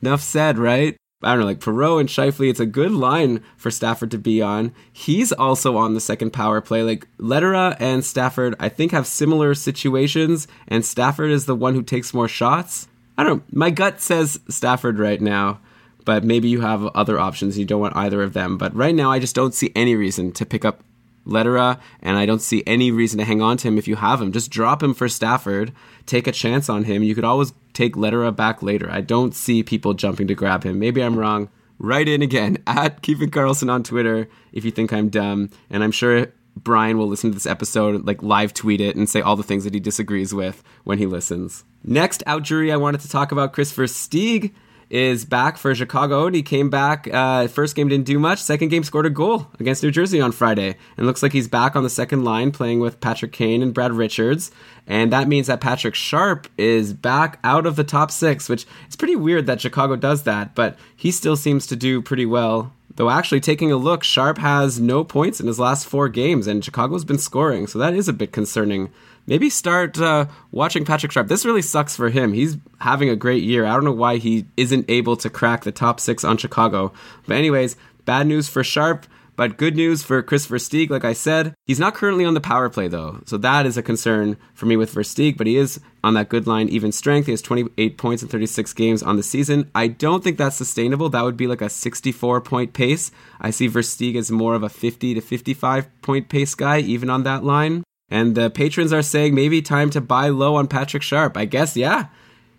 Enough said, right? I don't know, like Perreault and Scheifele, it's a good line for Stafford to be on. He's also on the second power play. Like Lehtera and Stafford, I think, have similar situations, and Stafford is the one who takes more shots. I don't know. My gut says Stafford right now, but maybe you have other options. You don't want either of them. But right now, I just don't see any reason to pick up Lehtera, and I don't see any reason to hang on to him if you have him. Just drop him for Stafford, take a chance on him. You could always take Lehtera back later. I don't see people jumping to grab him. Maybe I'm wrong. Write in again at Keeping Karlsson on Twitter if you think I'm dumb, and I'm sure Brian will listen to this episode, like live tweet it, and say all the things that he disagrees with when he listens. Next out jury, I wanted to talk about Christopher Versteeg is back for Chicago, and he came back. Uh, first game didn't do much. Second game scored a goal against New Jersey on Friday, and looks like he's back on the second line playing with Patrick Kane and Brad Richards. And that means that Patrick Sharp is back out of the top six, which is pretty weird that Chicago does that, but he still seems to do pretty well. Though actually taking a look, Sharp has no points in his last four games, and Chicago's been scoring, so that is a bit concerning maybe start uh, watching Patrick Sharp. This really sucks for him. He's having a great year. I don't know why he isn't able to crack the top six on Chicago. But, anyways, bad news for Sharp. But good news for Kris Versteeg, like I said. He's not currently on the power play, though. So that is a concern for me with Versteeg, but he is on that good line, even strength. He has 28 points in 36 games on the season. I don't think that's sustainable. That would be like a 64 point pace. I see Versteeg as more of a 50 to 55 point pace guy, even on that line. And the patrons are saying maybe time to buy low on Patrick Sharp. I guess, yeah.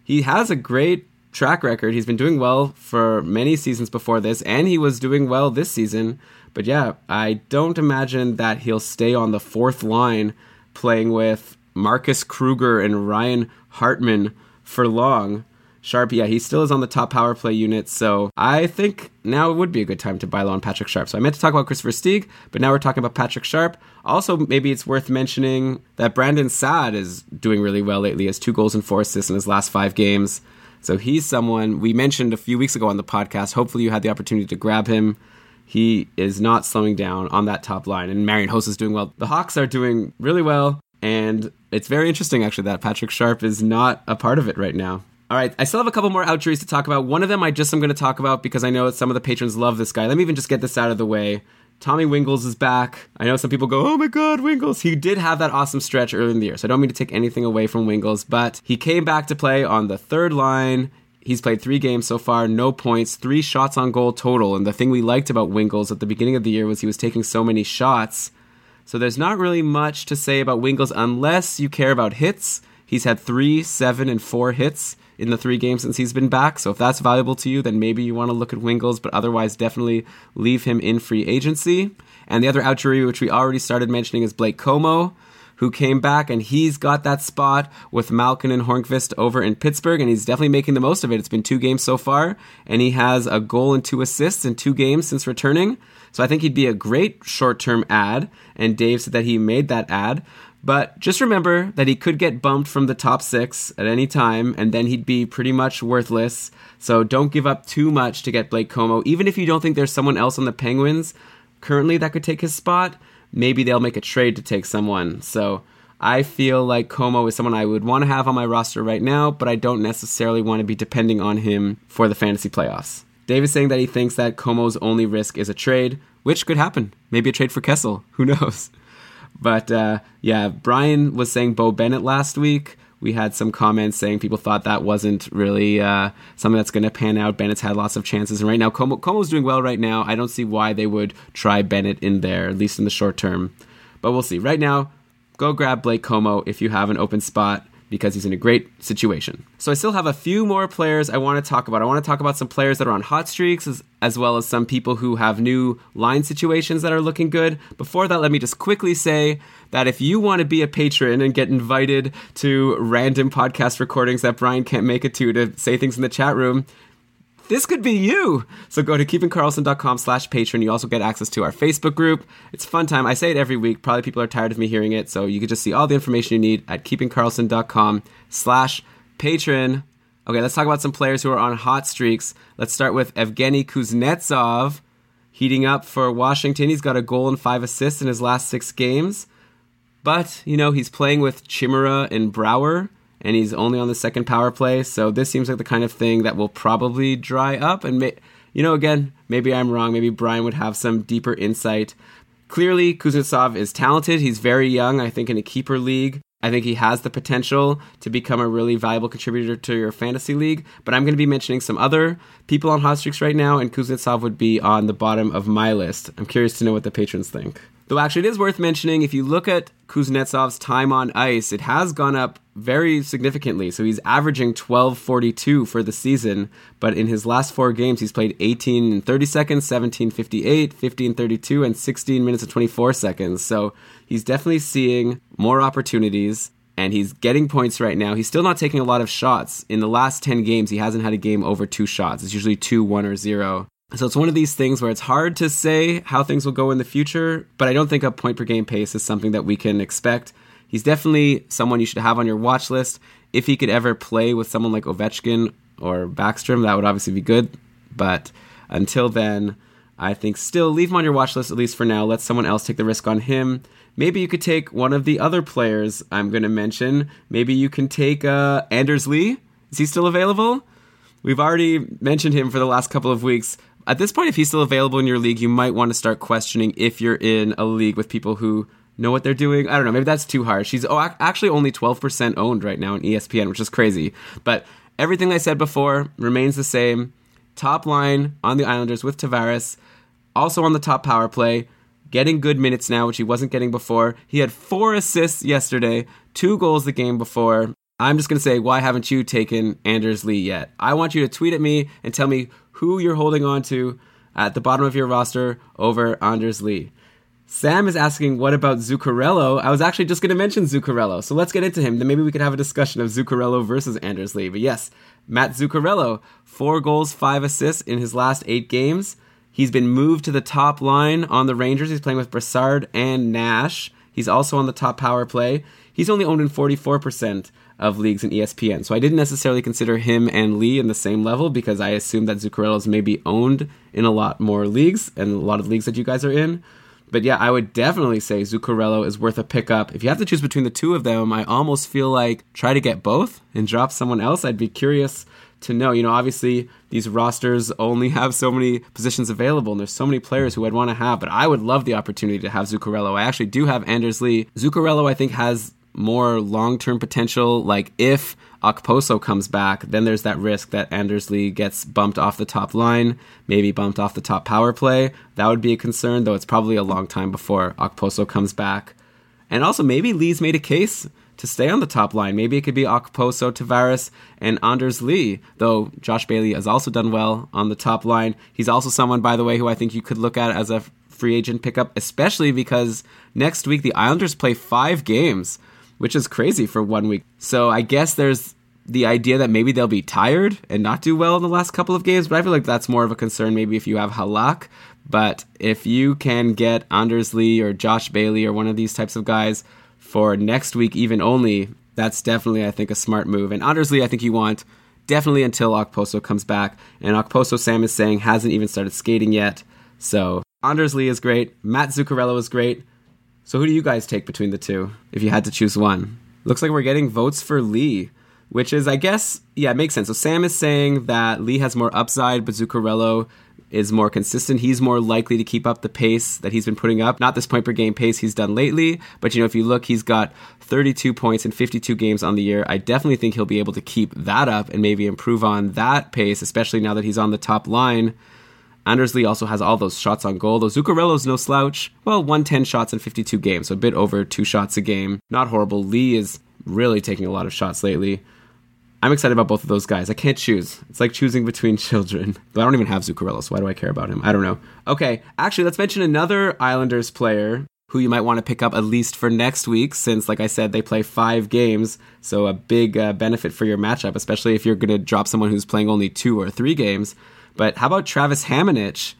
He has a great track record. He's been doing well for many seasons before this, and he was doing well this season. But yeah, I don't imagine that he'll stay on the fourth line playing with Marcus Kruger and Ryan Hartman for long. Sharp, yeah, he still is on the top power play unit, so I think now it would be a good time to buy low on Patrick Sharp. So I meant to talk about Christopher Stieg, but now we're talking about Patrick Sharp. Also, maybe it's worth mentioning that Brandon Saad is doing really well lately. He has two goals and four assists in his last five games. So he's someone we mentioned a few weeks ago on the podcast. Hopefully, you had the opportunity to grab him. He is not slowing down on that top line, and Marian Hossa is doing well. The Hawks are doing really well, and it's very interesting actually that Patrick Sharp is not a part of it right now. All right, I still have a couple more outjuries to talk about. One of them I just am going to talk about because I know some of the patrons love this guy. Let me even just get this out of the way. Tommy Wingels is back. I know some people go, oh my god, Wingels. He did have that awesome stretch early in the year, so I don't mean to take anything away from Wingels, but he came back to play on the third line. He's played three games so far, no points, three shots on goal total. And the thing we liked about Wingels at the beginning of the year was he was taking so many shots. So there's not really much to say about Wingels unless you care about hits. He's had three, seven, and four hits in the three games since he's been back. So if that's valuable to you, then maybe you want to look at Wingels, but otherwise, definitely leave him in free agency. And the other outjury, which we already started mentioning, is Blake Comeau who came back and he's got that spot with Malkin and Hornqvist over in Pittsburgh, and he's definitely making the most of it. It's been two games so far, and he has a goal and two assists in two games since returning. So I think he'd be a great short term add, and Dave said that he made that add. But just remember that he could get bumped from the top six at any time, and then he'd be pretty much worthless. So don't give up too much to get Blake Comeau. Even if you don't think there's someone else on the Penguins currently that could take his spot, maybe they'll make a trade to take someone. So I feel like Comeau is someone I would want to have on my roster right now, but I don't necessarily want to be depending on him for the fantasy playoffs. Dave is saying that he thinks that Comeau's only risk is a trade, which could happen. Maybe a trade for Kessel. Who knows? But uh, yeah, Brian was saying Beau Bennett last week. We had some comments saying people thought that wasn't really uh, something that's going to pan out. Bennett's had lots of chances, and right now Comeau, Comeau's doing well right now. I don't see why they would try Bennett in there, at least in the short term. But we'll see. Right now, go grab Blake Comeau if you have an open spot because he's in a great situation. So I still have a few more players I want to talk about. I want to talk about some players that are on hot streaks as, as well as some people who have new line situations that are looking good. Before that, let me just quickly say that if you want to be a patron and get invited to random podcast recordings that Brian can't make it to to say things in the chat room, this could be you. So go to keepingkarlsson.com slash patron. You also get access to our Facebook group. It's fun time. I say it every week. Probably people are tired of me hearing it. So you can just see all the information you need at keepingkarlsson.com slash patron. Okay, let's talk about some players who are on hot streaks. Let's start with Evgeny Kuznetsov, heating up for Washington. He's got a goal and five assists in his last six games. But, you know, he's playing with Chimera and Brouwer and he's only on the second power play. So this seems like the kind of thing that will probably dry up. And, may, you know, again, maybe I'm wrong. Maybe Brian would have some deeper insight. Clearly, Kuznetsov is talented. He's very young, I think, in a keeper league. I think he has the potential to become a really valuable contributor to your fantasy league. But I'm going to be mentioning some other people on hot streaks right now, and Kuznetsov would be on the bottom of my list. I'm curious to know what the patrons think. Though actually, it is worth mentioning if you look at Kuznetsov's time on ice, it has gone up very significantly. So he's averaging 12:42 for the season, but in his last four games, he's played 18 and 30 seconds, 17 58, 15 32, and 16 minutes and 24 seconds. So he's definitely seeing more opportunities. And he's getting points right now. He's still not taking a lot of shots. In the last 10 games, he hasn't had a game over two shots. It's usually two, one, or zero. So it's one of these things where it's hard to say how things will go in the future, but I don't think a point per game pace is something that we can expect. He's definitely someone you should have on your watch list. If he could ever play with someone like Ovechkin or Backstrom, that would obviously be good. But until then, I think still leave him on your watch list at least for now. Let someone else take the risk on him. Maybe you could take one of the other players I'm going to mention. Maybe you can take uh, Anders Lee. Is he still available? We've already mentioned him for the last couple of weeks at this point, if he's still available in your league, you might want to start questioning if you're in a league with people who know what they're doing. I don't know. Maybe that's too harsh. He's actually only 12% owned right now in ESPN, which is crazy. But everything I said before remains the same. Top line on the Islanders with Tavares, also on the top power play, getting good minutes now, which he wasn't getting before. He had four assists yesterday, two goals the game before. I'm just going to say, why haven't you taken Anders Lee yet? I want you to tweet at me and tell me who you're holding on to at the bottom of your roster over Anders Lee. Sam is asking, what about Zuccarello? I was actually just going to mention Zuccarello, so let's get into him. Then maybe we could have a discussion of Zuccarello versus Anders Lee. But yes, Matt Zuccarello, four goals, five assists in his last eight games. He's been moved to the top line on the Rangers. He's playing with Brassard and Nash. He's also on the top power play. He's only owned in 44% of leagues in ESPN. So I didn't necessarily consider him and Lee in the same level because I assumed that Zuccarello's maybe owned in a lot more leagues and a lot of leagues that you guys are in. But yeah, I would definitely say Zuccarello is worth a pickup. If you have to choose between the two of them, I almost feel like try to get both and drop someone else. I'd be curious to know. You know, obviously these rosters only have so many positions available, and there's so many players who I'd want to have. But I would love the opportunity to have Zuccarello. I actually do have Anders Lee. Zuccarello, I think, has more long term potential. Like if Okposo comes back, then there's that risk that Anders Lee gets bumped off the top line, maybe bumped off the top power play. That would be a concern, though it's probably a long time before Okposo comes back. And also, maybe Lee's made a case to stay on the top line. Maybe it could be Okposo, Tavares, and Anders Lee, though Josh Bailey has also done well on the top line. He's also someone, by the way, who I think you could look at as a free agent pickup, especially because next week the Islanders play five games which is crazy for one week. So I guess there's the idea that maybe they'll be tired and not do well in the last couple of games, but I feel like that's more of a concern maybe if you have Halak. But if you can get Anders Lee or Josh Bailey or one of these types of guys for next week, even only, that's definitely, I think, a smart move. And Anders Lee, I think you want definitely until Okposo comes back. And Okposo, Sam is saying, hasn't even started skating yet. So Anders Lee is great. Matt Zuccarello is great. So who do you guys take between the two if you had to choose one? Looks like we're getting votes for Lee, which is, I guess, yeah, it makes sense. So Sam is saying that Lee has more upside, but Zuccarello is more consistent. He's more likely to keep up the pace that he's been putting up. Not this point per game pace he's done lately, but you know, if you look, he's got 32 points in 52 games on the year. I definitely think he'll be able to keep that up and maybe improve on that pace, especially now that he's on the top line. Anders Lee also has all those shots on goal. Though Zuccarello's no slouch. Well, 110 shots in 52 games, so a bit over two shots a game. Not horrible. Lee is really taking a lot of shots lately. I'm excited about both of those guys. I can't choose. It's like choosing between children. But I don't even have Zuccarello, so why do I care about him? I don't know. Okay, actually, let's mention another Islanders player who you might want to pick up at least for next week, since, like I said, they play five games. So a big uh, benefit for your matchup, especially if you're going to drop someone who's playing only two or three games. But how about Travis Hamonic?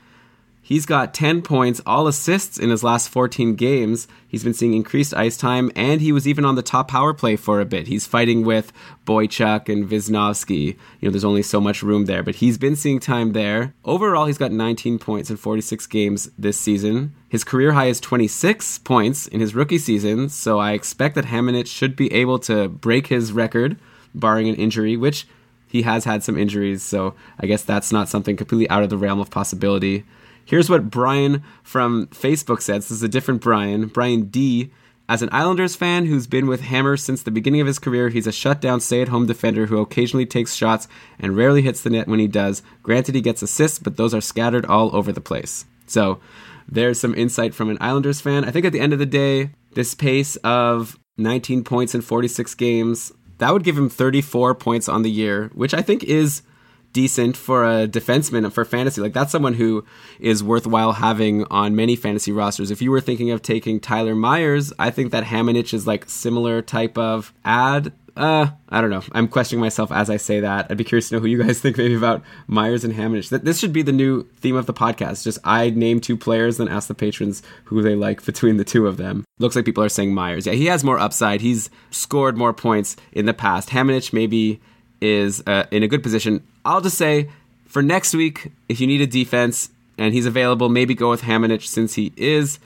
He's got 10 points, all assists in his last 14 games. He's been seeing increased ice time, and he was even on the top power play for a bit. He's fighting with Boychuk and Visnovsky. You know, there's only so much room there, but he's been seeing time there. Overall, he's got 19 points in 46 games this season. His career high is 26 points in his rookie season, so I expect that Hamonic should be able to break his record, barring an injury, which he has had some injuries, so I guess that's not something completely out of the realm of possibility. Here's what Brian from Facebook said. This is a different Brian. Brian D. As an Islanders fan who's been with Hammer since the beginning of his career, he's a shutdown, stay at home defender who occasionally takes shots and rarely hits the net when he does. Granted, he gets assists, but those are scattered all over the place. So, there's some insight from an Islanders fan. I think at the end of the day, this pace of 19 points in 46 games, that would give him 34 points on the year, which I think is decent for a defenseman for fantasy. Like that's someone who is worthwhile having on many fantasy rosters. If you were thinking of taking Tyler Myers, I think that Hamonic is like similar type of add uh, I don't know. I'm questioning myself as I say that. I'd be curious to know who you guys think maybe about Myers and Hamonic. This should be the new theme of the podcast. Just I name two players, then ask the patrons who they like between the two of them. Looks like people are saying Myers. Yeah, he has more upside. He's scored more points in the past. Hamonic maybe is uh, in a good position. I'll just say for next week, if you need a defense and he's available, maybe go with Hamonic since he is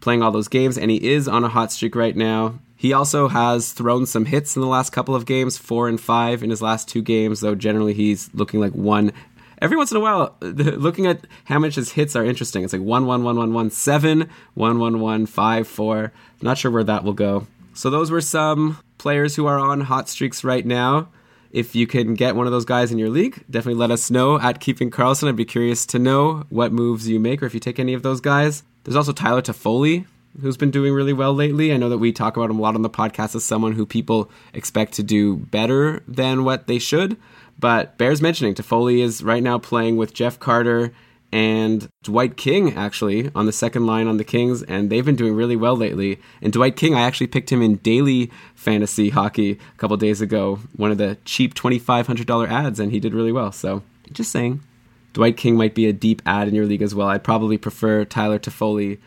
playing all those games and he is on a hot streak right now. He also has thrown some hits in the last couple of games, four and five in his last two games, though generally he's looking like one. Every once in a while, looking at how much his hits are interesting. It's like one, one, one, one, one, seven, one, one, one, five, four. Not sure where that will go. So those were some players who are on hot streaks right now. If you can get one of those guys in your league, definitely let us know at Keeping Karlsson. I'd be curious to know what moves you make or if you take any of those guys. There's also Tyler Toffoli, who's been doing really well lately. I know that we talk about him a lot on the podcast as someone who people expect to do better than what they should. But bears mentioning, Toffoli is right now playing with Jeff Carter and Dwight King actually on the second line on the Kings, and they've been doing really well lately. And Dwight King, I actually picked him in daily fantasy hockey a couple days ago, one of the cheap twenty five hundred dollar adds, and he did really well. So just saying, Dwight King might be a deep add in your league as well. I'd probably prefer Tyler Toffoli.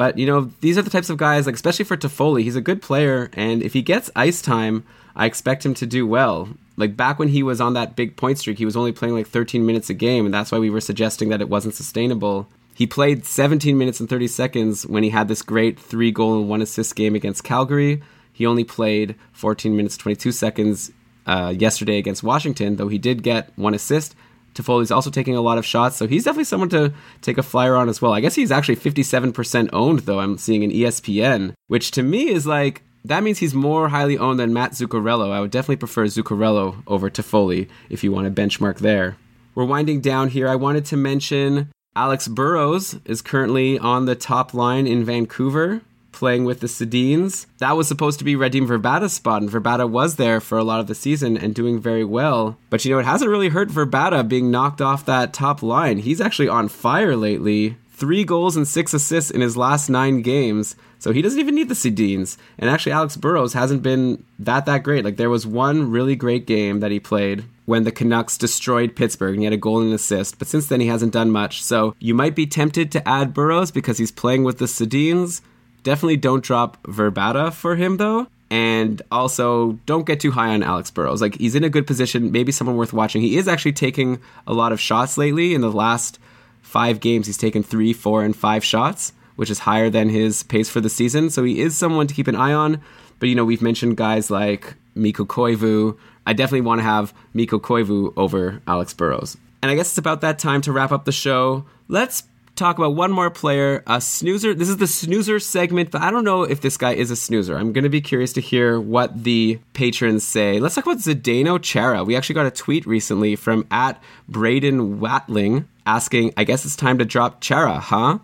But you know, these are the types of guys, like especially for Toffoli, he's a good player, and if he gets ice time, I expect him to do well. Like back when he was on that big point streak, he was only playing like 13 minutes a game, and that's why we were suggesting that it wasn't sustainable. He played 17 minutes and 30 seconds when he had this great three goal and one assist game against Calgary. He only played 14 minutes 22 seconds uh, yesterday against Washington, though he did get one assist. Toffoli's also taking a lot of shots, so he's definitely someone to take a flyer on as well. I guess he's actually 57% owned, though, I'm seeing in ESPN, which to me is like that means he's more highly owned than Matt Zuccarello. I would definitely prefer Zuccarello over Toffoli if you want to benchmark there. We're winding down here. I wanted to mention Alex Burrows is currently on the top line in Vancouver playing with the Sedins. That was supposed to be Radim Vrbata's spot, and Vrbata was there for a lot of the season and doing very well. But you know, it hasn't really hurt Vrbata being knocked off that top line. He's actually on fire lately. Three goals and six assists in his last nine games. So he doesn't even need the Sedins. And actually, Alex Burrows hasn't been that that great. Like there was one really great game that he played when the Canucks destroyed Pittsburgh and he had a goal and an assist. But since then, he hasn't done much. So you might be tempted to add Burrows because he's playing with the Sedins. Definitely don't drop Vrbata for him though. And also, don't get too high on Alex Burrows. Like, he's in a good position, maybe someone worth watching. He is actually taking a lot of shots lately. In the last five games, he's taken three, four, and five shots which is higher than his pace for the season. So he is someone to keep an eye on. But you know, we've mentioned guys like Mikko Koivu. I definitely want to have Mikko Koivu over Alex Burrows. And I guess it's about that time to wrap up the show. Let's talk about one more player, a snoozer. This is the snoozer segment, but I don't know if this guy is a snoozer. I'm going to be curious to hear what the patrons say. Let's talk about Zdeno Chara. We actually got a tweet recently from at Braden Watling asking, I guess it's time to drop Chara, huh?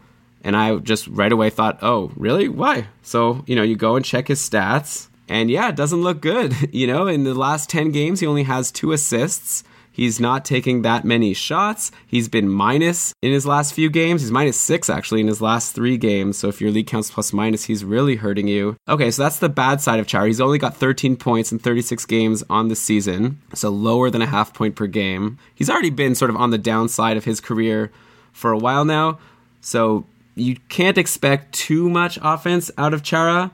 And I just right away thought, oh, really? Why? So, you know, you go and check his stats, and yeah, it doesn't look good. You know, in the last 10 games, he only has two assists. He's not taking that many shots. He's been minus in his last few games. He's minus six actually in his last three games. So if your league counts plus minus, he's really hurting you. Okay, so that's the bad side of Chara. He's only got 13 points in 36 games on the season, so lower than a half point per game. He's already been sort of on the downside of his career for a while now. So you can't expect too much offense out of Chara.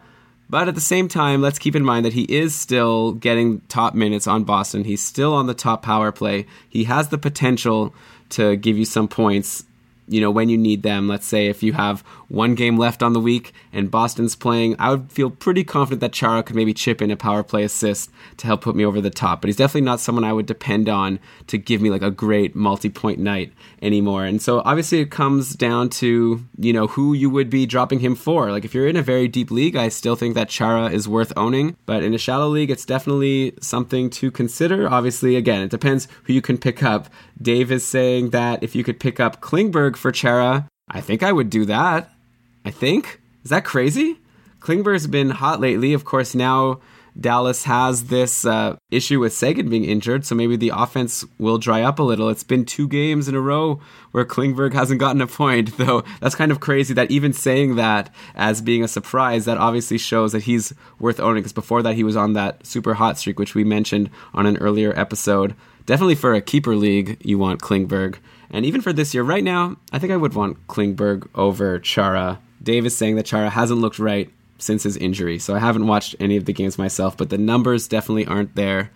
But at the same time, let's keep in mind that he is still getting top minutes on Boston. He's still on the top power play. He has the potential to give you some points you know, when you need them. Let's say if you have one game left on the week and Boston's playing, I would feel pretty confident that Chara could maybe chip in a power play assist to help put me over the top. But he's definitely not someone I would depend on to give me like a great multi point night anymore. And so obviously it comes down to, you know, who you would be dropping him for. Like if you're in a very deep league, I still think that Chara is worth owning. But in a shallow league, it's definitely something to consider. Obviously, again, it depends who you can pick up. Dave is saying that if you could pick up Klingberg for Chara, I think I would do that. I think. Is that crazy? Klingberg's been hot lately. Of course, now Dallas has this uh, issue with Seguin being injured, so maybe the offense will dry up a little. It's been two games in a row where Klingberg hasn't gotten a point, though that's kind of crazy that even saying that as being a surprise, that obviously shows that he's worth owning, because before that he was on that super hot streak, which we mentioned on an earlier episode. Definitely for a keeper league, you want Klingberg. And even for this year, right now, I think I would want Klingberg over Chara. Dave is saying that Chara hasn't looked right since his injury, so I haven't watched any of the games myself, but the numbers definitely aren't there.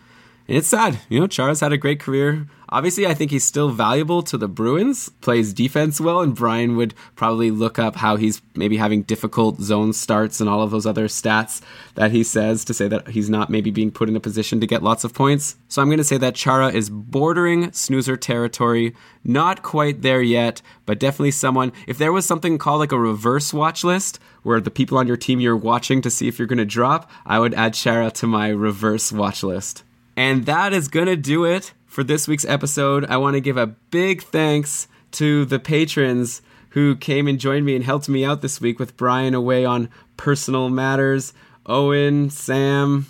And it's sad. You know, Chara's had a great career. Obviously, I think he's still valuable to the Bruins, plays defense well, and Brian would probably look up how he's maybe having difficult zone starts and all of those other stats that he says to say that he's not maybe being put in a position to get lots of points. So I'm going to say that Chara is bordering snoozer territory. Not quite there yet, but definitely someone. If there was something called like a reverse watch list, where the people on your team you're watching to see if you're going to drop, I would add Chara to my reverse watch list. And that is going to do it for this week's episode. I want to give a big thanks to the patrons who came and joined me and helped me out this week with Brian away on personal matters. Owen, Sam,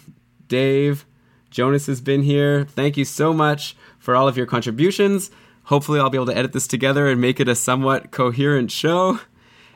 Dave, Jonas has been here. Thank you so much for all of your contributions. Hopefully, I'll be able to edit this together and make it a somewhat coherent show.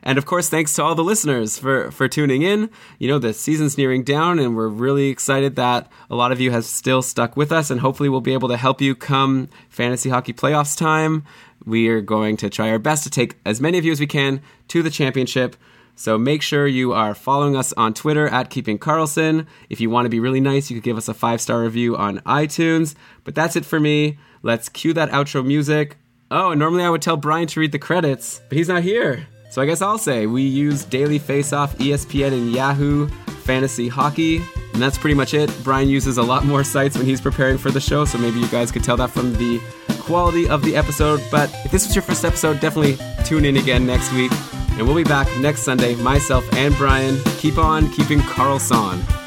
And of course, thanks to all the listeners for, for tuning in. You know, the season's nearing down, and we're really excited that a lot of you have still stuck with us, and hopefully, we'll be able to help you come fantasy hockey playoffs time. We are going to try our best to take as many of you as we can to the championship. So make sure you are following us on Twitter at Keeping Karlsson. If you want to be really nice, you could give us a five star review on iTunes. But that's it for me. Let's cue that outro music. Oh, normally I would tell Brian to read the credits, but he's not here. So I guess I'll say we use Daily Faceoff, ESPN, and Yahoo Fantasy Hockey. And that's pretty much it. Brian uses a lot more sites when he's preparing for the show, so maybe you guys could tell that from the quality of the episode. But if this was your first episode, definitely tune in again next week. And we'll be back next Sunday, myself and Brian. Keep on keeping Karlsson.